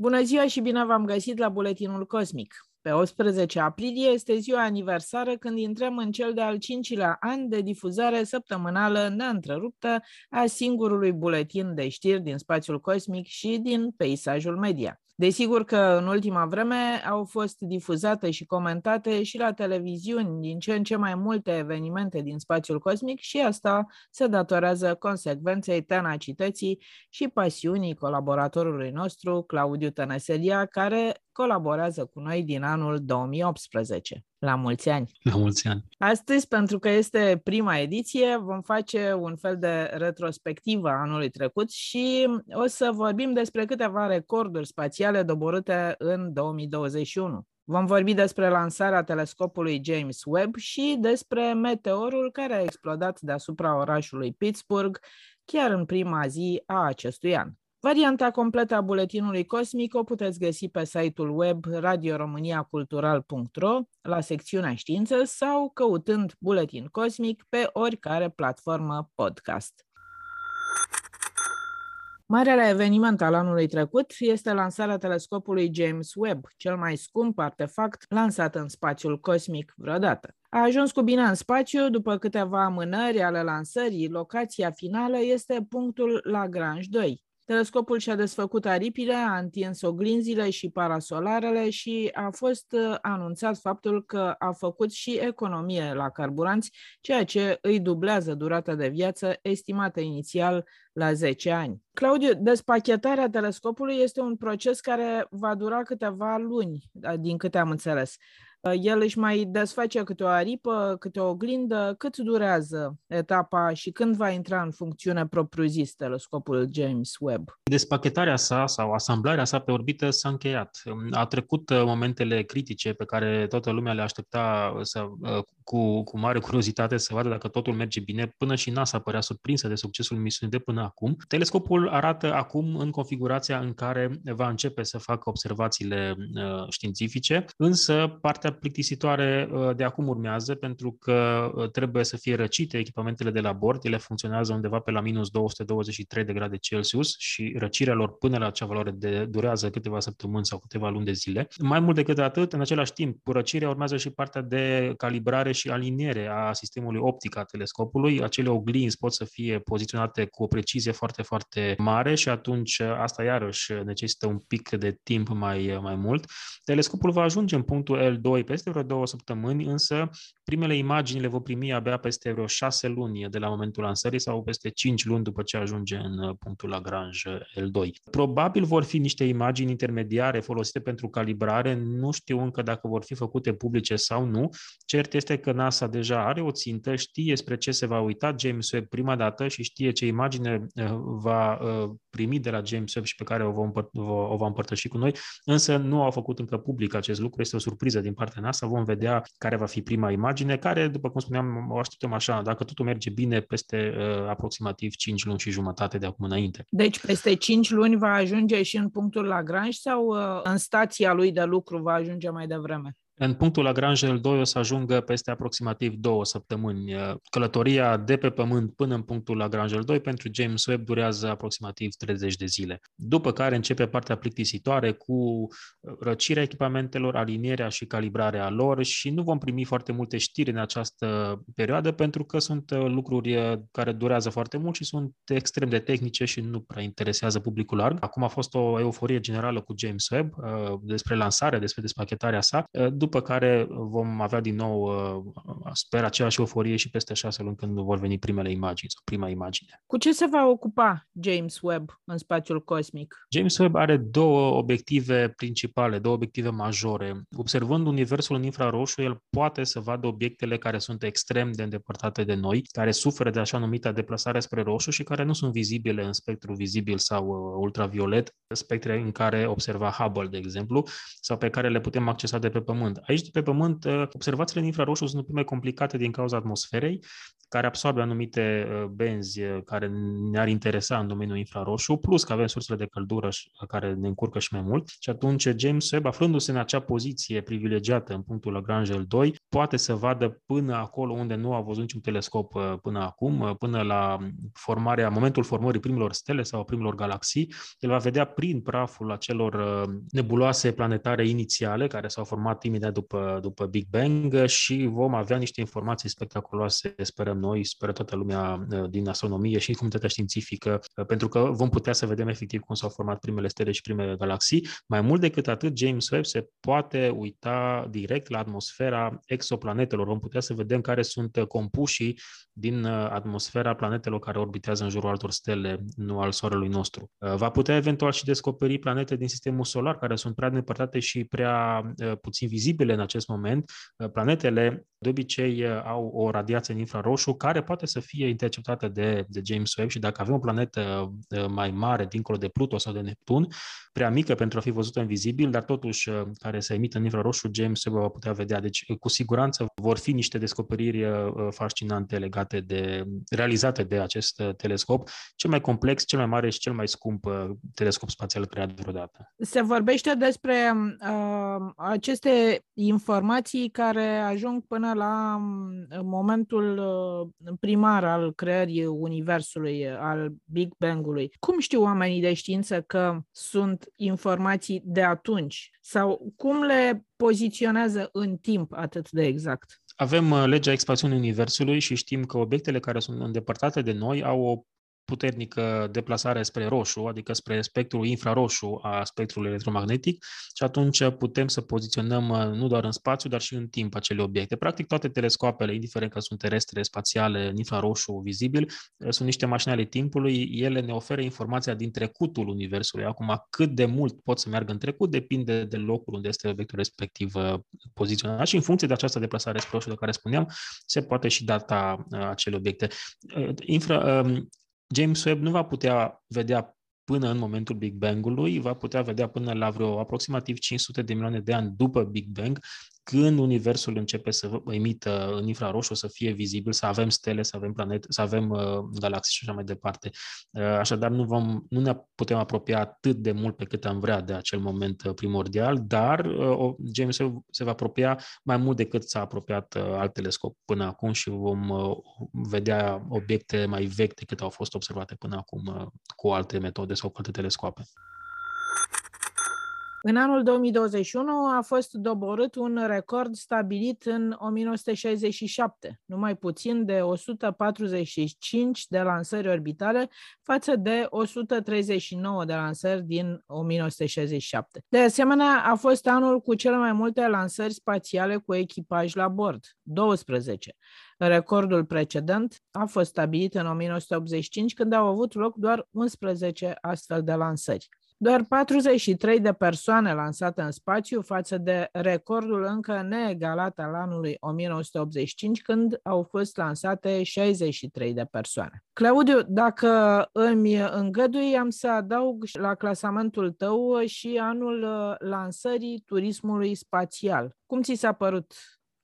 Bună ziua și bine v-am găsit la Buletinul Cosmic. Pe 18 aprilie este ziua aniversară când intrăm în cel de-al cincilea an de difuzare săptămânală neîntreruptă a singurului buletin de știri din spațiul cosmic și din peisajul media. Desigur că în ultima vreme au fost difuzate și comentate și la televiziuni din ce în ce mai multe evenimente din spațiul cosmic și asta se datorează consecvenței tenacității și pasiunii colaboratorului nostru, Claudiu Tănăselia, care colaborează cu noi din anul 2018. La mulți ani! La mulți ani! Astăzi, pentru că este prima ediție, vom face un fel de retrospectivă a anului trecut și o să vorbim despre câteva recorduri spațiale doborâte în 2021. Vom vorbi despre lansarea telescopului James Webb și despre meteorul care a explodat deasupra orașului Pittsburgh chiar în prima zi a acestui an. Varianta completă a buletinului cosmic o puteți găsi pe site-ul web radioromaniacultural.ro la secțiunea știință sau căutând buletin cosmic pe oricare platformă podcast. Marele eveniment al anului trecut este lansarea telescopului James Webb, cel mai scump artefact lansat în spațiul cosmic vreodată. A ajuns cu bine în spațiu după câteva amânări ale lansării. Locația finală este punctul Lagrange 2, Telescopul și-a desfăcut aripile, a întins oglinzile și parasolarele și a fost anunțat faptul că a făcut și economie la carburanți, ceea ce îi dublează durata de viață estimată inițial la 10 ani. Claudiu, despachetarea telescopului este un proces care va dura câteva luni, din câte am înțeles. El își mai desface câte o aripă, câte o oglindă. Cât durează etapa și când va intra în funcțiune propriu-zis telescopul James Webb? Despachetarea sa sau asamblarea sa pe orbită s-a încheiat. A trecut uh, momentele critice pe care toată lumea le aștepta să, uh, cu, cu mare curiozitate să vadă dacă totul merge bine. Până și NASA părea surprinsă de succesul misiunii de până acum. Telescopul arată acum în configurația în care va începe să facă observațiile uh, științifice, însă partea plictisitoare de acum urmează pentru că trebuie să fie răcite echipamentele de la bord. Ele funcționează undeva pe la minus 223 de grade Celsius și răcirea lor până la acea valoare de, durează câteva săptămâni sau câteva luni de zile. Mai mult decât atât, în același timp, cu răcirea urmează și partea de calibrare și aliniere a sistemului optic a telescopului. Acele oglinzi pot să fie poziționate cu o precizie foarte, foarte mare și atunci asta iarăși necesită un pic de timp mai, mai mult. Telescopul va ajunge în punctul L2 peste vreo două săptămâni, însă primele imagini le vor primi abia peste vreo șase luni de la momentul lansării sau peste cinci luni după ce ajunge în punctul Lagrange L2. Probabil vor fi niște imagini intermediare folosite pentru calibrare, nu știu încă dacă vor fi făcute publice sau nu. Cert este că NASA deja are o țintă, știe spre ce se va uita James Webb prima dată și știe ce imagine va primi de la James Webb și pe care o, vom, o va împărtăși cu noi, însă nu au făcut încă public acest lucru, este o surpriză din partea NASA, vom vedea care va fi prima imagine, care, după cum spuneam, o așteptăm așa, dacă totul merge bine, peste uh, aproximativ 5 luni și jumătate de acum înainte. Deci peste 5 luni va ajunge și în punctul Lagrange sau uh, în stația lui de lucru va ajunge mai devreme? În punctul Lagrange L2 o să ajungă peste aproximativ două săptămâni. Călătoria de pe Pământ până în punctul Lagrange L2 pentru James Webb durează aproximativ 30 de zile. După care începe partea plictisitoare cu răcirea echipamentelor, alinierea și calibrarea lor și nu vom primi foarte multe știri în această perioadă pentru că sunt lucruri care durează foarte mult și sunt extrem de tehnice și nu prea interesează publicul larg. Acum a fost o euforie generală cu James Webb despre lansare, despre despachetarea sa. După după care vom avea din nou, uh, sper, aceeași euforie și peste șase luni când vor veni primele imagini sau prima imagine. Cu ce se va ocupa James Webb în spațiul cosmic? James Webb are două obiective principale, două obiective majore. Observând universul în infraroșu, el poate să vadă obiectele care sunt extrem de îndepărtate de noi, care suferă de așa numită deplasare spre roșu și care nu sunt vizibile în spectru vizibil sau uh, ultraviolet, spectre în care observa Hubble, de exemplu, sau pe care le putem accesa de pe Pământ. Aici, de pe Pământ, uh, observațiile în infraroșu sunt mai complicate din cauza atmosferei, care absorbe anumite uh, benzi care ne-ar interesa în domeniul infraroșu, plus că avem sursele de căldură care ne încurcă și mai mult. Și atunci James Webb, aflându-se în acea poziție privilegiată în punctul Lagrange L2, poate să vadă până acolo unde nu a văzut niciun telescop până acum, până la formarea, momentul formării primilor stele sau primilor galaxii, el va vedea prin praful acelor uh, nebuloase planetare inițiale care s-au format imediat după, după Big Bang și vom avea niște informații spectaculoase, sperăm noi, speră toată lumea uh, din astronomie și comunitatea științifică, uh, pentru că vom putea să vedem efectiv cum s-au format primele stele și primele galaxii. Mai mult decât atât, James Webb se poate uita direct la atmosfera exoplanetelor. Vom putea să vedem care sunt compușii din atmosfera planetelor care orbitează în jurul altor stele, nu al Soarelui nostru. Uh, va putea eventual și descoperi planete din sistemul solar care sunt prea îndepărtate și prea uh, puțin vizibile în acest moment. Uh, planetele de obicei au o radiație în infraroșu care poate să fie interceptată de, de James Webb și dacă avem o planetă mai mare dincolo de Pluto sau de Neptun, prea mică pentru a fi văzută în vizibil, dar totuși care să emită în infraroșu, James Webb va putea vedea. Deci, cu siguranță vor fi niște descoperiri fascinante legate de realizate de acest telescop, cel mai complex, cel mai mare și cel mai scump uh, telescop spațial creat vreodată. Se vorbește despre uh, aceste informații care ajung până la um, momentul uh, primar al creării Universului, al Big Bang-ului. Cum știu oamenii de știință că sunt informații de atunci? Sau cum le poziționează în timp atât de exact? Avem uh, legea expansiunii Universului și știm că obiectele care sunt îndepărtate de noi au o puternică deplasare spre roșu, adică spre spectrul infraroșu a spectrului electromagnetic și atunci putem să poziționăm uh, nu doar în spațiu, dar și în timp acele obiecte. Practic toate telescoapele, indiferent că sunt terestre, spațiale, în infraroșu, vizibil, uh, sunt niște mașini ale timpului, ele ne oferă informația din trecutul Universului. Acum, cât de mult pot să meargă în trecut, depinde de locul unde este obiectul respectiv uh, poziționat și în funcție de această deplasare spre roșu de care spuneam, se poate și data acele obiecte. Infra, um, James Webb nu va putea vedea până în momentul Big Bang-ului, va putea vedea până la vreo aproximativ 500 de milioane de ani după Big Bang, când Universul începe să emită în infraroșu, să fie vizibil, să avem stele, să avem planete, să avem uh, galaxii și așa mai departe. Uh, așadar, nu, vom, nu ne putem apropia atât de mult pe cât am vrea de acel moment uh, primordial, dar uh, James se va apropia mai mult decât s-a apropiat uh, alt telescop până acum și vom uh, vedea obiecte mai vechi decât au fost observate până acum uh, cu alte metode sau cu alte telescoape. În anul 2021 a fost doborât un record stabilit în 1967, numai puțin de 145 de lansări orbitale față de 139 de lansări din 1967. De asemenea, a fost anul cu cele mai multe lansări spațiale cu echipaj la bord, 12. Recordul precedent a fost stabilit în 1985, când au avut loc doar 11 astfel de lansări. Doar 43 de persoane lansate în spațiu față de recordul încă neegalat al anului 1985, când au fost lansate 63 de persoane. Claudiu, dacă îmi îngădui, am să adaug la clasamentul tău și anul lansării turismului spațial. Cum ți s-a părut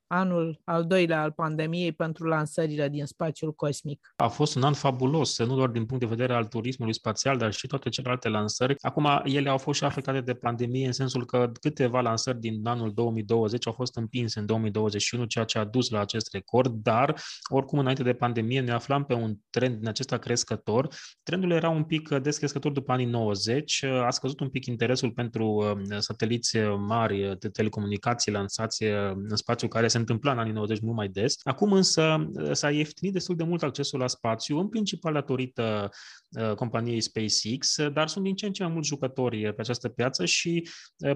anul al doilea al pandemiei pentru lansările din spațiul cosmic. A fost un an fabulos, nu doar din punct de vedere al turismului spațial, dar și toate celelalte lansări. Acum, ele au fost și afectate de pandemie în sensul că câteva lansări din anul 2020 au fost împinse în 2021, ceea ce a dus la acest record, dar oricum înainte de pandemie ne aflam pe un trend din acesta crescător. Trendul era un pic descrescător după anii 90, a scăzut un pic interesul pentru uh, sateliți mari de telecomunicații lansați uh, în spațiu care se se întâmpla în anii 90 mult mai des. Acum însă s-a ieftinit destul de mult accesul la spațiu, în principal datorită companiei SpaceX, dar sunt din ce în ce mai mulți jucători pe această piață și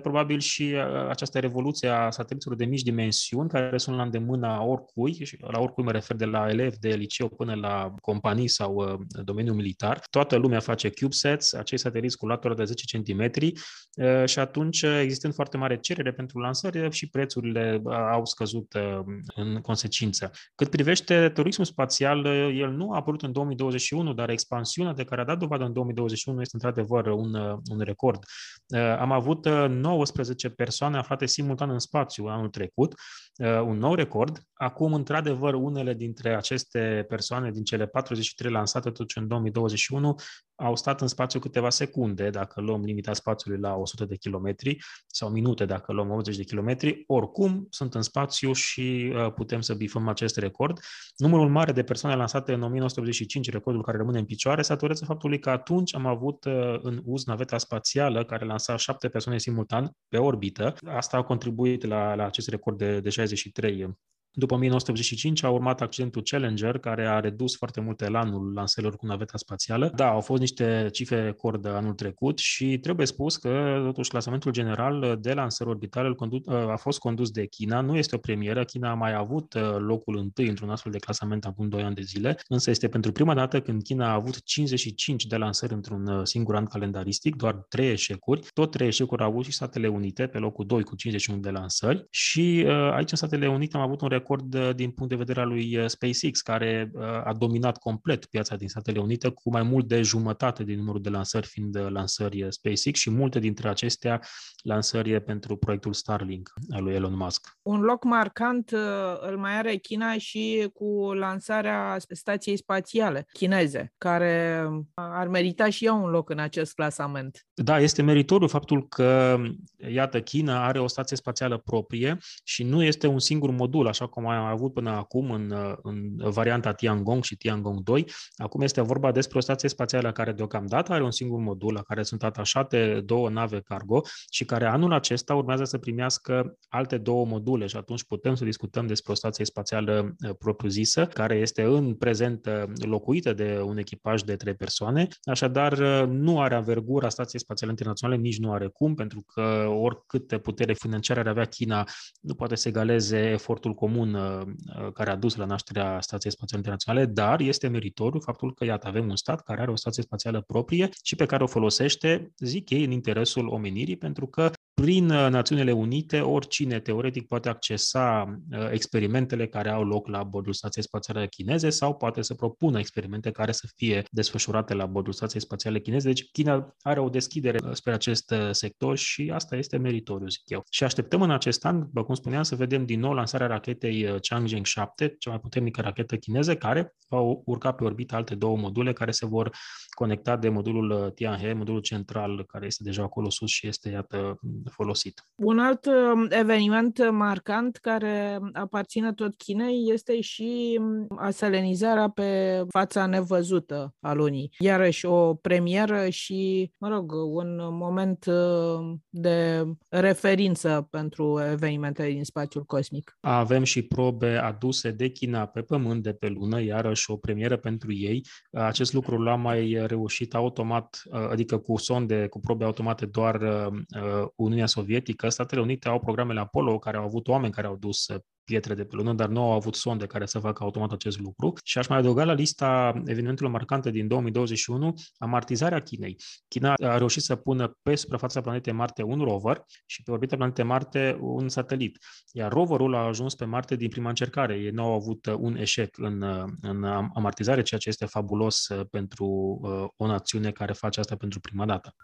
probabil și această revoluție a sateliților de mici dimensiuni, care sunt la îndemâna oricui, și la oricui mă refer de la elevi de liceu până la companii sau domeniul militar. Toată lumea face CubeSats, acei sateliți cu latură de 10 cm și atunci, existând foarte mare cerere pentru lansări, și prețurile au scăzut în consecință. Cât privește turismul spațial, el nu a apărut în 2021, dar expansiunea de care a dat dovadă în 2021 este într-adevăr un, un record. Am avut 19 persoane aflate simultan în spațiu anul trecut, un nou record. Acum, într-adevăr, unele dintre aceste persoane, din cele 43 lansate totuși în 2021, au stat în spațiu câteva secunde, dacă luăm limita spațiului la 100 de kilometri, sau minute dacă luăm 80 de kilometri. Oricum, sunt în spațiu și uh, putem să bifăm acest record. Numărul mare de persoane lansate în 1985, recordul care rămâne în picioare, se datorează faptului că atunci am avut uh, în uz naveta spațială care lansa șapte persoane simultan pe orbită. Asta a contribuit la, la acest record de, de 63 după 1985 a urmat accidentul Challenger, care a redus foarte mult elanul lanselor cu naveta spațială. Da, au fost niște cifre record anul trecut și trebuie spus că, totuși, clasamentul general de lansări orbitale a fost condus de China. Nu este o premieră. China a mai avut uh, locul întâi într-un astfel de clasament acum 2 ani de zile, însă este pentru prima dată când China a avut 55 de lansări într-un uh, singur an calendaristic, doar 3 eșecuri. Tot 3 eșecuri au avut și Statele Unite pe locul 2 cu 51 de lansări și uh, aici în Statele Unite am avut un record uh, din punct de vedere al lui uh, SpaceX, care uh, a dominat complet piața din Statele Unite, cu mai mult de jumătate din numărul de lansări fiind lansări SpaceX și multe dintre acestea lansări pentru proiectul Starlink al lui Elon Musk. Un loc marcant îl mai are China și cu lansarea stației spațiale chineze, care ar merita și ea un loc în acest clasament. Da, este meritoriu faptul că, iată, China are o stație spațială proprie și nu este un singur modul, așa cum am avut până acum în, în varianta Tiangong și Tiangong 2. Acum este vorba despre o stație spațială care deocamdată are un singur modul la care sunt atașate două nave cargo și care anul acesta urmează să primească alte două module și atunci putem să discutăm despre o stație spațială uh, propriu-zisă, care este în prezent uh, locuită de un echipaj de trei persoane, așadar uh, nu are avergura stației spațiale internaționale, nici nu are cum, pentru că oricâte putere financiară ar avea China, nu poate să egaleze efortul comun uh, uh, care a dus la nașterea Stației Spațiale Internaționale, dar este meritoriu faptul că, iată, avem un stat care are o stație spațială proprie și pe care o folosește, zic ei, în interesul omenirii, pentru că prin uh, Națiunile Unite, oricine teoretic poate accesa uh, experimentele care au loc la bordul Stației Spațiale Chineze sau poate să propună experimente care să fie desfășurate la bordul Stației Spațiale Chineze. Deci China are o deschidere uh, spre acest sector și asta este meritoriu, zic eu. Și așteptăm în acest an, după cum spuneam, să vedem din nou lansarea rachetei Changzheng 7, cea mai puternică rachetă chineză, care va urca pe orbită alte două module care se vor conecta de modulul Tianhe, modulul central care este deja acolo sus și este, iată, folosit. Un alt um, eveniment marcant care aparține tot Chinei este și um, aselenizarea pe fața nevăzută a lunii. Iarăși o premieră și, mă rog, un moment um, de referință pentru evenimentele din spațiul cosmic. Avem și probe aduse de China pe Pământ de pe lună, iarăși o premieră pentru ei. Acest lucru l-a mai reușit automat, adică cu sonde, cu probe automate doar uh, Uniunea Sovietică, Statele Unite au programele Apollo care au avut oameni care au dus pietre de pe lună, dar nu au avut sonde care să facă automat acest lucru. Și aș mai adăuga la lista evenimentelor marcante din 2021 amartizarea Chinei. China a reușit să pună pe suprafața planetei Marte un rover și pe orbita planetei Marte un satelit. Iar roverul a ajuns pe Marte din prima încercare. Ei nu au avut un eșec în, în amartizare, ceea ce este fabulos pentru uh, o națiune care face asta pentru prima dată.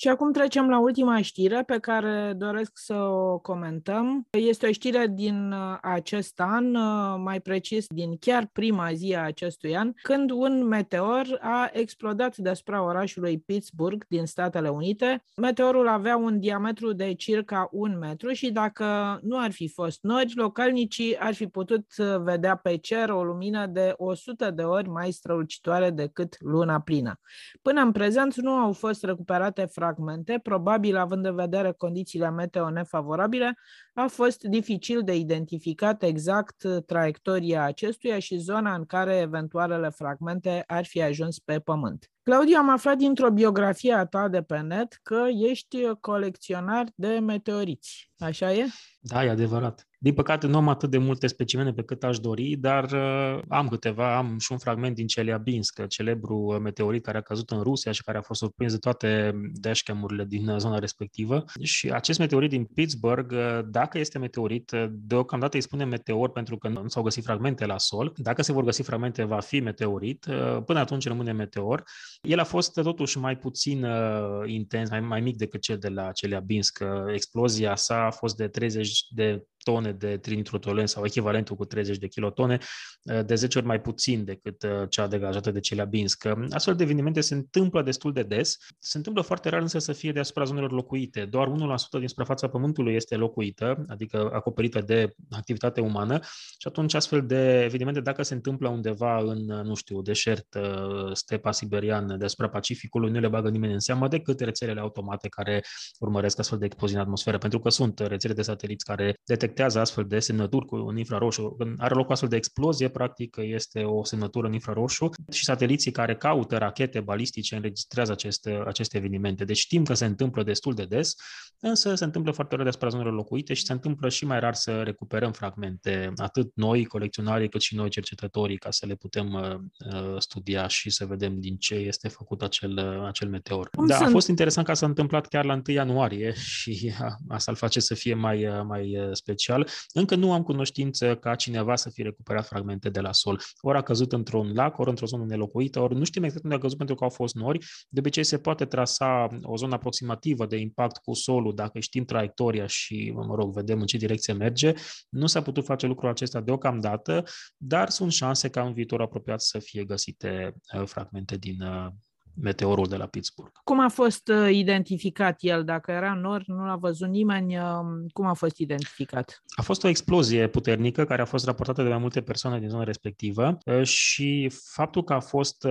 Și acum trecem la ultima știre pe care doresc să o comentăm. Este o știre din uh, acest an, uh, mai precis din chiar prima zi a acestui an, când un meteor a explodat deasupra orașului Pittsburgh din Statele Unite. Meteorul avea un diametru de circa un metru și dacă nu ar fi fost nori, localnicii ar fi putut uh, vedea pe cer o lumină de 100 de ori mai strălucitoare decât luna plină. Până în prezent nu au fost recuperate fragmente fragmente, probabil având în vedere condițiile meteo nefavorabile, a fost dificil de identificat exact traiectoria acestuia și zona în care eventualele fragmente ar fi ajuns pe Pământ. Claudiu, am aflat dintr-o biografie a ta de pe net că ești colecționar de meteoriți. Așa e? Da, e adevărat. Din păcate nu am atât de multe specimene pe cât aș dori, dar uh, am câteva, am și un fragment din Chelyabinsk, celebru uh, meteorit care a căzut în Rusia și care a fost surprins de toate dashcamurile din uh, zona respectivă. Și acest meteorit din Pittsburgh, uh, dacă este meteorit, uh, deocamdată îi spune meteor pentru că nu s-au găsit fragmente la sol. Dacă se vor găsi fragmente, va fi meteorit. Uh, până atunci rămâne meteor. El a fost totuși mai puțin uh, intens, mai, mai mic decât cel de la Chelyabinsk. Explozia sa a fost de 30 de tone de trinitrotolen sau echivalentul cu 30 de kilotone, uh, de 10 ori mai puțin decât uh, cea degajată de Celeabinsk. Astfel de evenimente se întâmplă destul de des. Se întâmplă foarte rar însă să fie deasupra zonelor locuite. Doar 1% din suprafața Pământului este locuită, adică acoperită de activitate umană și atunci astfel de evenimente, dacă se întâmplă undeva în, nu știu, deșert, uh, stepa siberiană, deasupra Pacificului, nu le bagă nimeni în seamă decât rețelele automate care urmăresc astfel de explozii în atmosferă, pentru că sunt rețele de sateliți care detectează detectează astfel de semnături cu un infraroșu. Când are loc o astfel de explozie, practic este o semnătură în infraroșu și sateliții care caută rachete balistice înregistrează aceste, aceste evenimente. Deci știm că se întâmplă destul de des, însă se întâmplă foarte rar despre zonele locuite și se întâmplă și mai rar să recuperăm fragmente, atât noi, colecționarii, cât și noi, cercetătorii, ca să le putem uh, uh studia și să vedem din ce este făcut acel, uh, acel meteor. Cum da, sunt? a fost interesant că s-a întâmplat chiar la 1 ianuarie și asta îl face să fie mai, uh, mai special special, încă nu am cunoștință ca cineva să fie recuperat fragmente de la sol. Ori a căzut într-un lac, ori într-o zonă nelocuită, ori nu știm exact unde a căzut pentru că au fost nori. De obicei se poate trasa o zonă aproximativă de impact cu solul dacă știm traiectoria și, mă rog, vedem în ce direcție merge. Nu s-a putut face lucrul acesta deocamdată, dar sunt șanse ca în viitor apropiat să fie găsite uh, fragmente din, uh, meteorul de la Pittsburgh. Cum a fost uh, identificat el? Dacă era nor, nu l-a văzut nimeni, uh, cum a fost identificat? A fost o explozie puternică care a fost raportată de mai multe persoane din zona respectivă uh, și faptul că a fost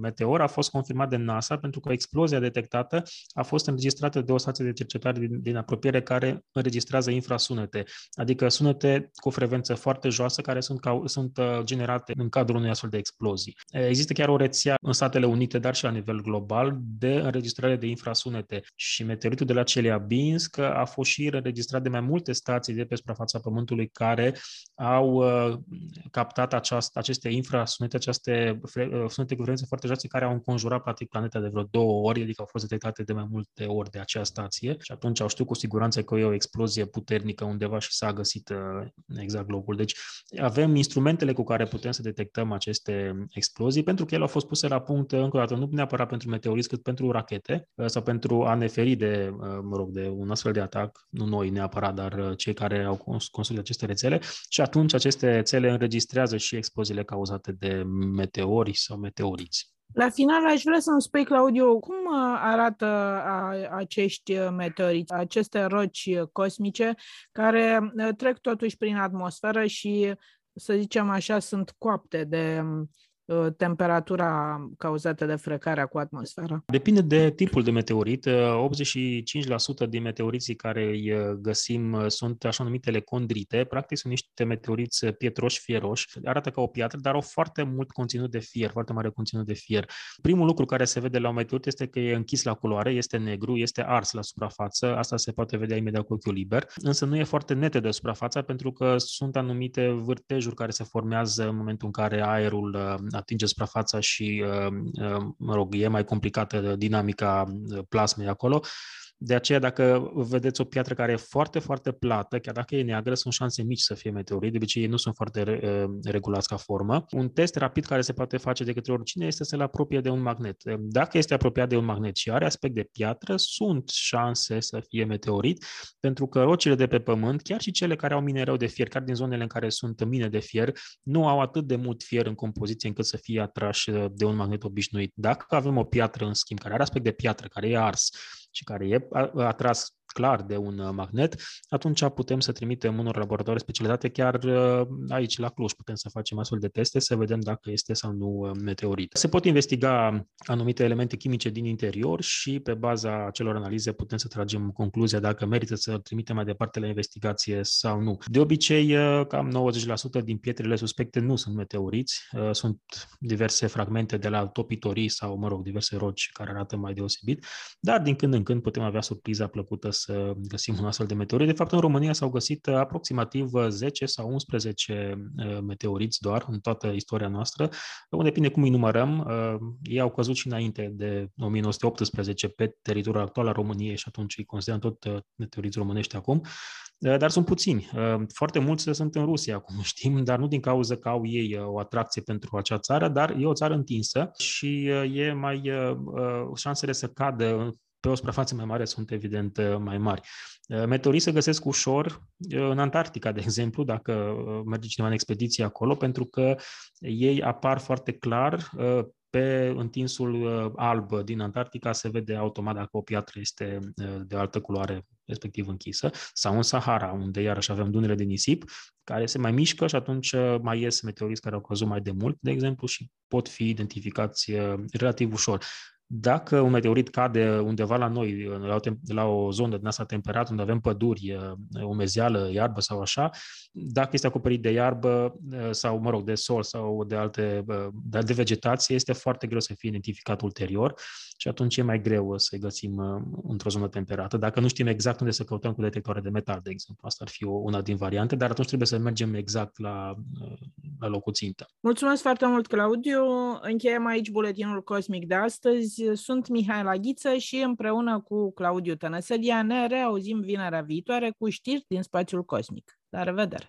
meteor a fost confirmat de NASA pentru că explozia detectată a fost înregistrată de o stație de cercetare din, din apropiere care înregistrează infrasunete, adică sunete cu frecvență foarte joasă care sunt, sunt generate în cadrul unei astfel de explozii. Există chiar o rețea în Statele Unite Unite, dar și la nivel global, de înregistrare de infrasunete. Și meteoritul de la Chelyabinsk a fost și înregistrat de mai multe stații de pe suprafața Pământului care au uh, captat aceast, aceste infrasunete, aceste fre, uh, sunete cu frecvențe foarte joase care au înconjurat practic planeta de vreo două ori, adică au fost detectate de mai multe ori de acea stație și atunci au știut cu siguranță că e o explozie puternică undeva și s-a găsit uh, exact locul. Deci avem instrumentele cu care putem să detectăm aceste explozii pentru că ele au fost puse la punct încă o dată, nu neapărat pentru meteoriți, cât pentru rachete uh, sau pentru a ne feri de, uh, mă rog, de un astfel de atac, nu noi neapărat, dar uh, cei care au construit aceste rețele și atunci aceste rețele înregistrează și exploziile cauzate de meteori sau meteoriți. La final, aș vrea să-mi spui, Claudiu, cum arată acești meteoriți, aceste roci cosmice care trec totuși prin atmosferă și, să zicem așa, sunt coapte de Uh, temperatura cauzată de frecarea cu atmosfera? Depinde de tipul de meteorit. 85% uh, din meteoriții care îi uh, găsim sunt așa numitele condrite. Practic sunt niște meteoriți pietroși, fieroși. Arată ca o piatră, dar au foarte mult conținut de fier, foarte mare conținut de fier. Primul lucru care se vede la un meteorit este că e închis la culoare, este negru, este ars la suprafață. Asta se poate vedea imediat cu ochiul liber. Însă nu e foarte nete de suprafață pentru că sunt anumite vârtejuri care se formează în momentul în care aerul atinge suprafața și, uh, uh, mă rog, e mai complicată dinamica uh, plasmei acolo. De aceea, dacă vedeți o piatră care e foarte, foarte plată, chiar dacă e neagră, sunt șanse mici să fie meteorit, de obicei ei nu sunt foarte regulați ca formă. Un test rapid care se poate face de către oricine este să-l apropie de un magnet. Dacă este apropiat de un magnet și are aspect de piatră, sunt șanse să fie meteorit, pentru că rocile de pe pământ, chiar și cele care au minereu de fier, chiar din zonele în care sunt mine de fier, nu au atât de mult fier în compoziție încât să fie atrași de un magnet obișnuit. Dacă avem o piatră, în schimb, care are aspect de piatră, care e ars, și care e atras clar de un magnet, atunci putem să trimitem unor laboratoare specializate chiar aici la Cluj. Putem să facem astfel de teste să vedem dacă este sau nu meteorit. Se pot investiga anumite elemente chimice din interior și pe baza acelor analize putem să tragem concluzia dacă merită să trimitem mai departe la investigație sau nu. De obicei, cam 90% din pietrele suspecte nu sunt meteoriți, sunt diverse fragmente de la topitorii sau, mă rog, diverse roci care arată mai deosebit, dar din când în când putem avea surpriza plăcută să găsim un astfel de meteorit. De fapt, în România s-au găsit aproximativ 10 sau 11 meteoriți doar în toată istoria noastră, unde depinde cum îi numărăm. Ei au căzut și înainte de 1918 pe teritoriul actual al României și atunci îi considerăm tot meteoriți românești acum. Eh, dar sunt puțini. Eh, foarte mulți sunt în Rusia, cum știm, dar nu din cauza că au ei eh, o atracție pentru acea țară, dar e o țară întinsă și e mai șansele să cadă pe o suprafață mai mare sunt evident mai mari. Meteorii se găsesc ușor în Antarctica, de exemplu, dacă merge cineva în expediție acolo, pentru că ei apar foarte clar pe întinsul alb din Antarctica se vede automat dacă o piatră este de altă culoare respectiv închisă, sau în Sahara, unde iarăși avem dunele de nisip, care se mai mișcă și atunci uh, mai ies meteoriți care au căzut mai de mult, de exemplu, și pot fi identificați uh, relativ ușor. Dacă un meteorit cade undeva la noi, la o, la o zonă din asta temperată, unde avem păduri, umezeală, iarbă sau așa, dacă este acoperit de iarbă sau, mă rog, de sol sau de alte, de vegetație, este foarte greu să fie identificat ulterior și atunci e mai greu să-i găsim într-o zonă temperată. Dacă nu știm exact unde să căutăm cu detectoare de metal, de exemplu, asta ar fi una din variante, dar atunci trebuie să mergem exact la, la locul țintă. Mulțumesc foarte mult, Claudiu. Încheiem aici buletinul cosmic de astăzi sunt Mihai Ghiță și împreună cu Claudiu Tănăsălia ne reauzim vinerea viitoare cu știri din spațiul cosmic. La revedere!